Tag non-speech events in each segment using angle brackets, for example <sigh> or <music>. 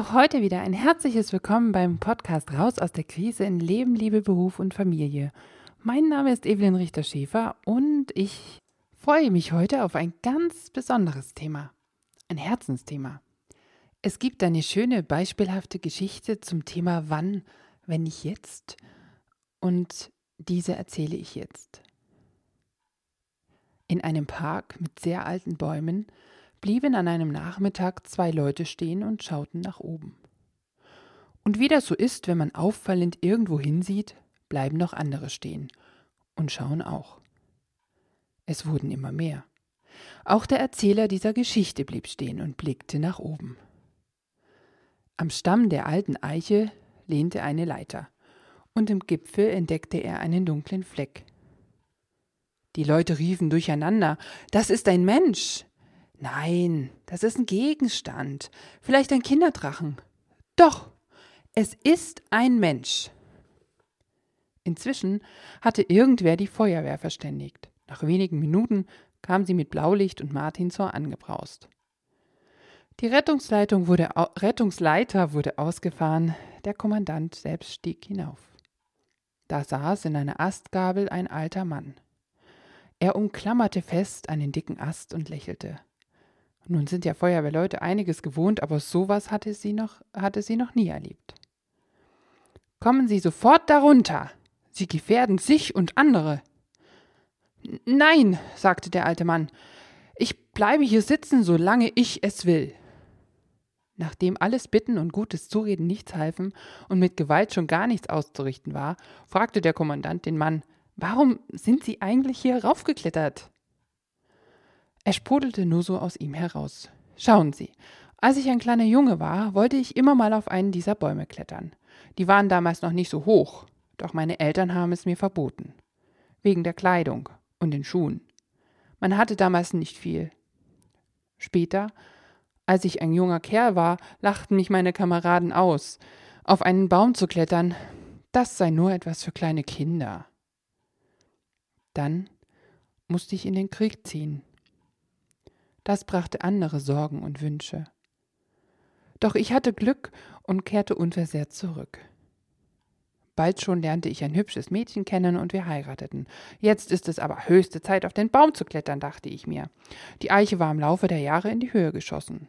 Auch heute wieder ein herzliches Willkommen beim Podcast Raus aus der Krise in Leben, Liebe, Beruf und Familie. Mein Name ist Evelyn Richter-Schäfer und ich freue mich heute auf ein ganz besonderes Thema, ein Herzensthema. Es gibt eine schöne, beispielhafte Geschichte zum Thema Wann, wenn nicht jetzt, und diese erzähle ich jetzt. In einem Park mit sehr alten Bäumen blieben an einem Nachmittag zwei Leute stehen und schauten nach oben. Und wie das so ist, wenn man auffallend irgendwo hinsieht, bleiben noch andere stehen und schauen auch. Es wurden immer mehr. Auch der Erzähler dieser Geschichte blieb stehen und blickte nach oben. Am Stamm der alten Eiche lehnte eine Leiter, und im Gipfel entdeckte er einen dunklen Fleck. Die Leute riefen durcheinander Das ist ein Mensch. Nein, das ist ein Gegenstand. Vielleicht ein Kinderdrachen. Doch, es ist ein Mensch. Inzwischen hatte irgendwer die Feuerwehr verständigt. Nach wenigen Minuten kam sie mit Blaulicht und Martinsor angebraust. Die Rettungsleitung wurde, Rettungsleiter wurde ausgefahren, der Kommandant selbst stieg hinauf. Da saß in einer Astgabel ein alter Mann. Er umklammerte fest einen dicken Ast und lächelte. Nun sind ja Feuerwehrleute einiges gewohnt, aber sowas hatte sie noch, hatte sie noch nie erlebt. Kommen Sie sofort darunter. Sie gefährden sich und andere. Nein, sagte der alte Mann, ich bleibe hier sitzen, solange ich es will. Nachdem alles Bitten und gutes Zureden nichts halfen und mit Gewalt schon gar nichts auszurichten war, fragte der Kommandant den Mann, warum sind Sie eigentlich hier raufgeklettert? Er sprudelte nur so aus ihm heraus. Schauen Sie, als ich ein kleiner Junge war, wollte ich immer mal auf einen dieser Bäume klettern. Die waren damals noch nicht so hoch, doch meine Eltern haben es mir verboten. Wegen der Kleidung und den Schuhen. Man hatte damals nicht viel. Später, als ich ein junger Kerl war, lachten mich meine Kameraden aus. Auf einen Baum zu klettern, das sei nur etwas für kleine Kinder. Dann musste ich in den Krieg ziehen das brachte andere Sorgen und Wünsche. Doch ich hatte Glück und kehrte unversehrt zurück. Bald schon lernte ich ein hübsches Mädchen kennen und wir heirateten. Jetzt ist es aber höchste Zeit, auf den Baum zu klettern, dachte ich mir. Die Eiche war im Laufe der Jahre in die Höhe geschossen.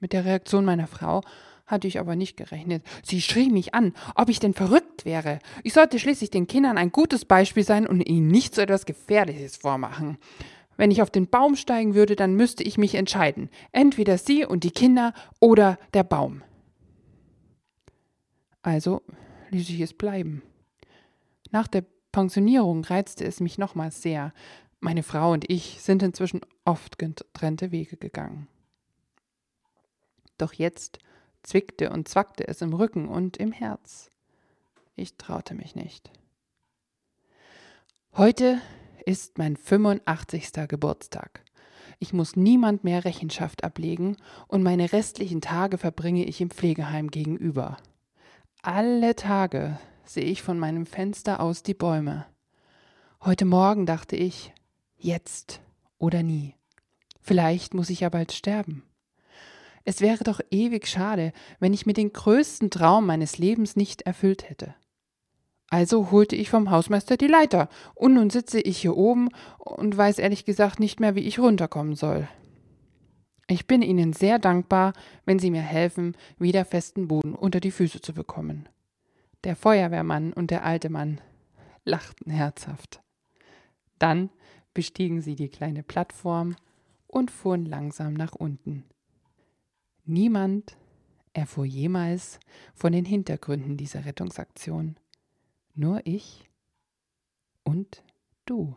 Mit der Reaktion meiner Frau hatte ich aber nicht gerechnet. Sie schrie mich an, ob ich denn verrückt wäre. Ich sollte schließlich den Kindern ein gutes Beispiel sein und ihnen nicht so etwas Gefährliches vormachen. Wenn ich auf den Baum steigen würde, dann müsste ich mich entscheiden. Entweder sie und die Kinder oder der Baum. Also ließ ich es bleiben. Nach der Pensionierung reizte es mich nochmals sehr. Meine Frau und ich sind inzwischen oft getrennte Wege gegangen. Doch jetzt zwickte und zwackte es im Rücken und im Herz. Ich traute mich nicht. Heute ist mein 85. Geburtstag. Ich muss niemand mehr Rechenschaft ablegen und meine restlichen Tage verbringe ich im Pflegeheim gegenüber. Alle Tage sehe ich von meinem Fenster aus die Bäume. Heute Morgen dachte ich, jetzt oder nie. Vielleicht muss ich ja bald sterben. Es wäre doch ewig schade, wenn ich mir den größten Traum meines Lebens nicht erfüllt hätte. Also holte ich vom Hausmeister die Leiter, und nun sitze ich hier oben und weiß ehrlich gesagt nicht mehr, wie ich runterkommen soll. Ich bin Ihnen sehr dankbar, wenn Sie mir helfen, wieder festen Boden unter die Füße zu bekommen. Der Feuerwehrmann und der alte Mann lachten herzhaft. Dann bestiegen sie die kleine Plattform und fuhren langsam nach unten. Niemand erfuhr jemals von den Hintergründen dieser Rettungsaktion. Nur ich und du.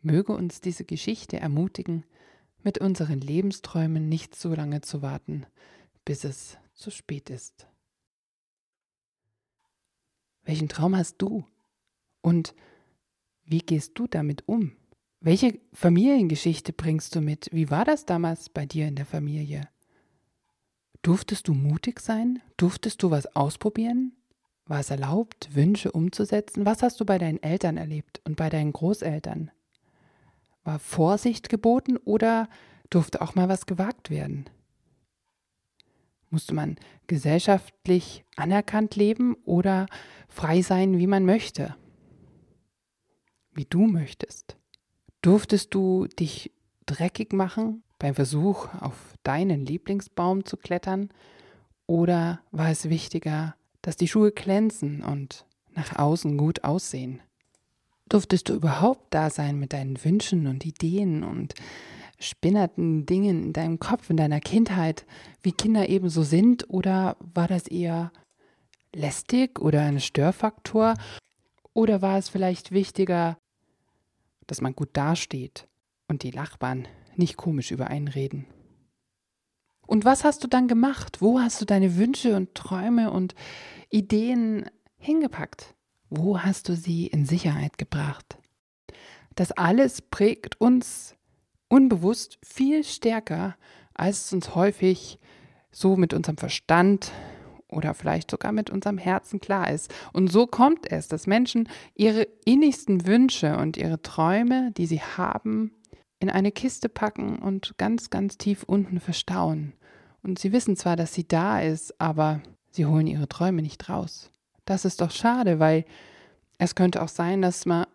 Möge uns diese Geschichte ermutigen, mit unseren Lebensträumen nicht so lange zu warten, bis es zu spät ist. Welchen Traum hast du? Und wie gehst du damit um? Welche Familiengeschichte bringst du mit? Wie war das damals bei dir in der Familie? Durftest du mutig sein? Durftest du was ausprobieren? War es erlaubt, Wünsche umzusetzen? Was hast du bei deinen Eltern erlebt und bei deinen Großeltern? War Vorsicht geboten oder durfte auch mal was gewagt werden? Musste man gesellschaftlich anerkannt leben oder frei sein, wie man möchte? Wie du möchtest. Durftest du dich dreckig machen beim Versuch, auf deinen Lieblingsbaum zu klettern? Oder war es wichtiger, dass die Schuhe glänzen und nach außen gut aussehen? Durftest du überhaupt da sein mit deinen Wünschen und Ideen und spinnerten Dingen in deinem Kopf, in deiner Kindheit, wie Kinder eben so sind? Oder war das eher lästig oder ein Störfaktor? Oder war es vielleicht wichtiger, dass man gut dasteht und die Nachbarn nicht komisch über einen reden? Und was hast du dann gemacht? Wo hast du deine Wünsche und Träume und Ideen hingepackt? Wo hast du sie in Sicherheit gebracht? Das alles prägt uns unbewusst viel stärker, als es uns häufig so mit unserem Verstand oder vielleicht sogar mit unserem Herzen klar ist. Und so kommt es, dass Menschen ihre innigsten Wünsche und ihre Träume, die sie haben, in eine Kiste packen und ganz, ganz tief unten verstauen. Und sie wissen zwar, dass sie da ist, aber sie holen ihre Träume nicht raus. Das ist doch schade, weil es könnte auch sein, dass man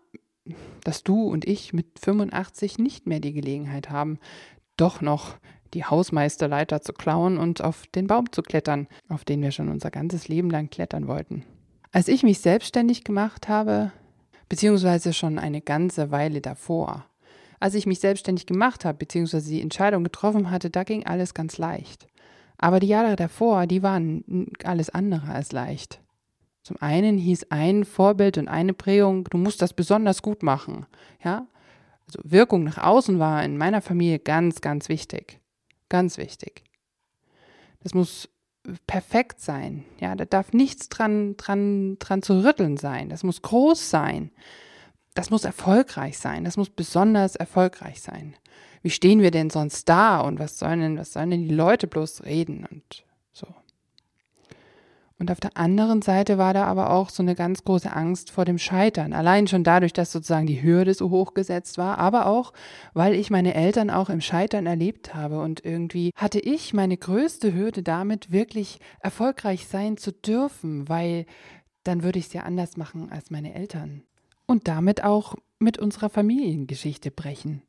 dass du und ich mit 85 nicht mehr die Gelegenheit haben, doch noch die Hausmeisterleiter zu klauen und auf den Baum zu klettern, auf den wir schon unser ganzes Leben lang klettern wollten. Als ich mich selbstständig gemacht habe, beziehungsweise schon eine ganze Weile davor, als ich mich selbstständig gemacht habe, beziehungsweise die Entscheidung getroffen hatte, da ging alles ganz leicht. Aber die Jahre davor, die waren alles andere als leicht. Zum einen hieß ein Vorbild und eine Prägung, du musst das besonders gut machen. Ja? Also Wirkung nach außen war in meiner Familie ganz, ganz wichtig. Ganz wichtig. Das muss perfekt sein. Ja, da darf nichts dran, dran, dran zu rütteln sein. Das muss groß sein. Das muss erfolgreich sein. Das muss besonders erfolgreich sein. Wie stehen wir denn sonst da und was sollen denn, was sollen denn die Leute bloß reden und so. Und auf der anderen Seite war da aber auch so eine ganz große Angst vor dem Scheitern. Allein schon dadurch, dass sozusagen die Hürde so hoch gesetzt war, aber auch, weil ich meine Eltern auch im Scheitern erlebt habe. Und irgendwie hatte ich meine größte Hürde damit, wirklich erfolgreich sein zu dürfen, weil dann würde ich es ja anders machen als meine Eltern. Und damit auch mit unserer Familiengeschichte brechen.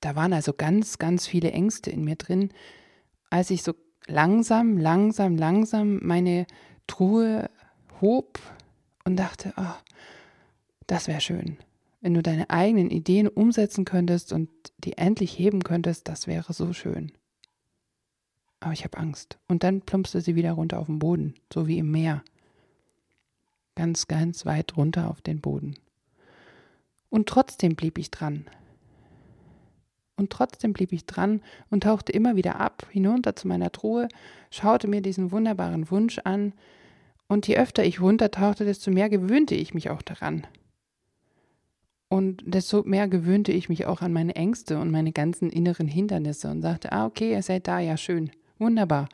Da waren also ganz, ganz viele Ängste in mir drin, als ich so langsam, langsam, langsam meine Truhe hob und dachte, oh, das wäre schön. Wenn du deine eigenen Ideen umsetzen könntest und die endlich heben könntest, das wäre so schön. Aber ich habe Angst. Und dann plumpste sie wieder runter auf den Boden, so wie im Meer. Ganz, ganz weit runter auf den Boden. Und trotzdem blieb ich dran. Und trotzdem blieb ich dran und tauchte immer wieder ab, hinunter zu meiner Truhe, schaute mir diesen wunderbaren Wunsch an, und je öfter ich runtertauchte, desto mehr gewöhnte ich mich auch daran. Und desto mehr gewöhnte ich mich auch an meine Ängste und meine ganzen inneren Hindernisse und sagte, ah, okay, ihr seid da, ja, schön, wunderbar.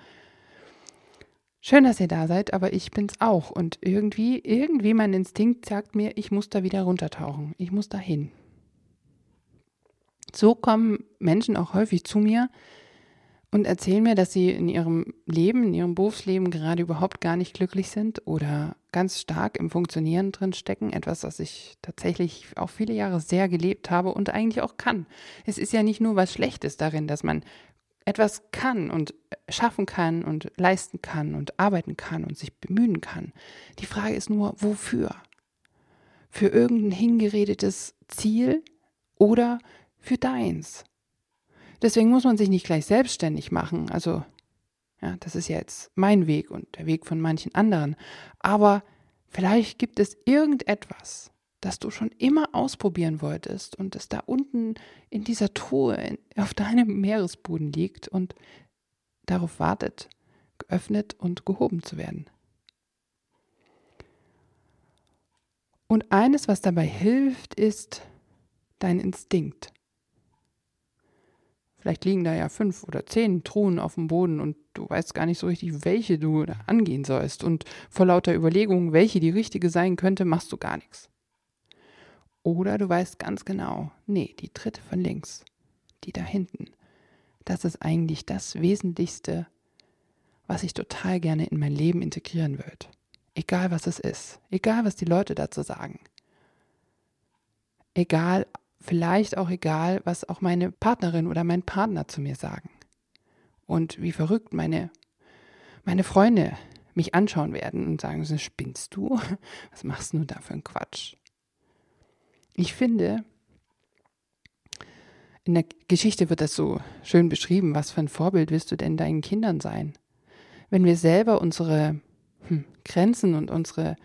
Schön, dass ihr da seid, aber ich bin's auch. Und irgendwie, irgendwie mein Instinkt sagt mir, ich muss da wieder runtertauchen. Ich muss da hin. So kommen Menschen auch häufig zu mir und erzählen mir, dass sie in ihrem Leben, in ihrem Berufsleben gerade überhaupt gar nicht glücklich sind oder ganz stark im Funktionieren drin stecken. Etwas, was ich tatsächlich auch viele Jahre sehr gelebt habe und eigentlich auch kann. Es ist ja nicht nur was Schlechtes darin, dass man etwas kann und schaffen kann und leisten kann und arbeiten kann und sich bemühen kann. Die Frage ist nur, wofür? Für irgendein hingeredetes Ziel oder für deins. Deswegen muss man sich nicht gleich selbstständig machen. Also, ja, das ist ja jetzt mein Weg und der Weg von manchen anderen. Aber vielleicht gibt es irgendetwas, das du schon immer ausprobieren wolltest und das da unten in dieser Truhe auf deinem Meeresboden liegt und darauf wartet, geöffnet und gehoben zu werden. Und eines, was dabei hilft, ist dein Instinkt. Vielleicht liegen da ja fünf oder zehn Truhen auf dem Boden und du weißt gar nicht so richtig, welche du angehen sollst. Und vor lauter Überlegungen, welche die richtige sein könnte, machst du gar nichts. Oder du weißt ganz genau, nee, die dritte von links, die da hinten, das ist eigentlich das Wesentlichste, was ich total gerne in mein Leben integrieren würde. Egal was es ist, egal was die Leute dazu sagen. Egal, vielleicht auch egal, was auch meine Partnerin oder mein Partner zu mir sagen. Und wie verrückt meine, meine Freunde mich anschauen werden und sagen, spinnst du? <laughs> Was machst du da für einen Quatsch? Ich finde, in der Geschichte wird das so schön beschrieben, was für ein Vorbild willst du denn deinen Kindern sein? Wenn wir selber unsere hm, Grenzen und unsere,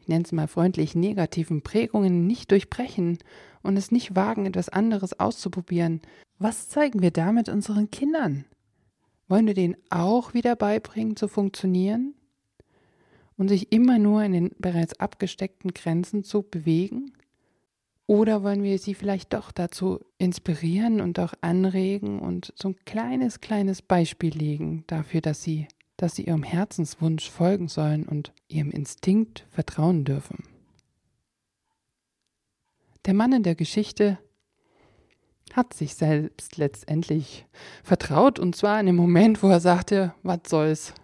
ich nenne es mal freundlich, negativen Prägungen nicht durchbrechen und es nicht wagen, etwas anderes auszuprobieren, was zeigen wir damit unseren Kindern? Wollen wir denen auch wieder beibringen zu funktionieren und sich immer nur in den bereits abgesteckten Grenzen zu bewegen? Oder wollen wir sie vielleicht doch dazu inspirieren und auch anregen und so ein kleines, kleines Beispiel legen dafür, dass sie, dass sie ihrem Herzenswunsch folgen sollen und ihrem Instinkt vertrauen dürfen? Der Mann in der Geschichte hat sich selbst letztendlich vertraut und zwar in dem Moment, wo er sagte, was soll's.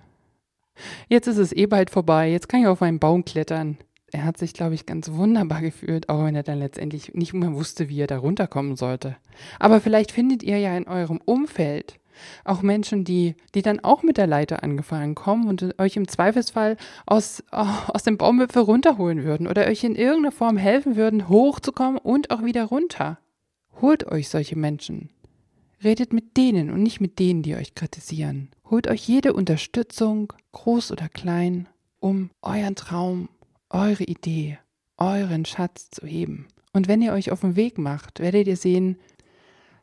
Jetzt ist es eh bald vorbei, jetzt kann ich auf einen Baum klettern er hat sich, glaube ich, ganz wunderbar gefühlt, auch wenn er dann letztendlich nicht mehr wusste, wie er da runterkommen sollte. Aber vielleicht findet ihr ja in eurem Umfeld auch Menschen, die, die dann auch mit der Leiter angefahren kommen und euch im Zweifelsfall aus, oh, aus dem Baumwipfel runterholen würden oder euch in irgendeiner Form helfen würden, hochzukommen und auch wieder runter. Holt euch solche Menschen. Redet mit denen und nicht mit denen, die euch kritisieren. Holt euch jede Unterstützung, groß oder klein, um euren Traum eure Idee, euren Schatz zu heben. Und wenn ihr euch auf den Weg macht, werdet ihr sehen,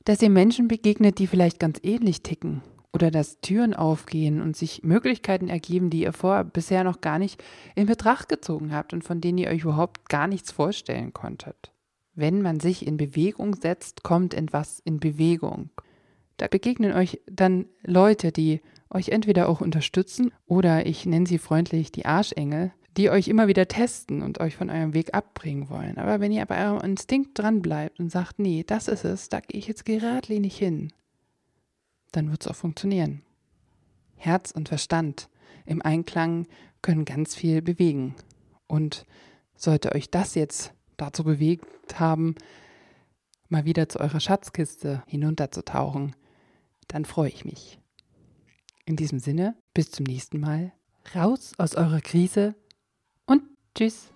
dass ihr Menschen begegnet, die vielleicht ganz ähnlich ticken oder dass Türen aufgehen und sich Möglichkeiten ergeben, die ihr vorher bisher noch gar nicht in Betracht gezogen habt und von denen ihr euch überhaupt gar nichts vorstellen konntet. Wenn man sich in Bewegung setzt, kommt etwas in Bewegung. Da begegnen euch dann Leute, die euch entweder auch unterstützen oder ich nenne sie freundlich die Arschengel, die euch immer wieder testen und euch von eurem Weg abbringen wollen. Aber wenn ihr bei eurem Instinkt dran bleibt und sagt, nee, das ist es, da gehe ich jetzt geradlinig hin, dann wird es auch funktionieren. Herz und Verstand im Einklang können ganz viel bewegen. Und sollte euch das jetzt dazu bewegt haben, mal wieder zu eurer Schatzkiste hinunterzutauchen, dann freue ich mich. In diesem Sinne, bis zum nächsten Mal. Raus aus eurer Krise Tschüss.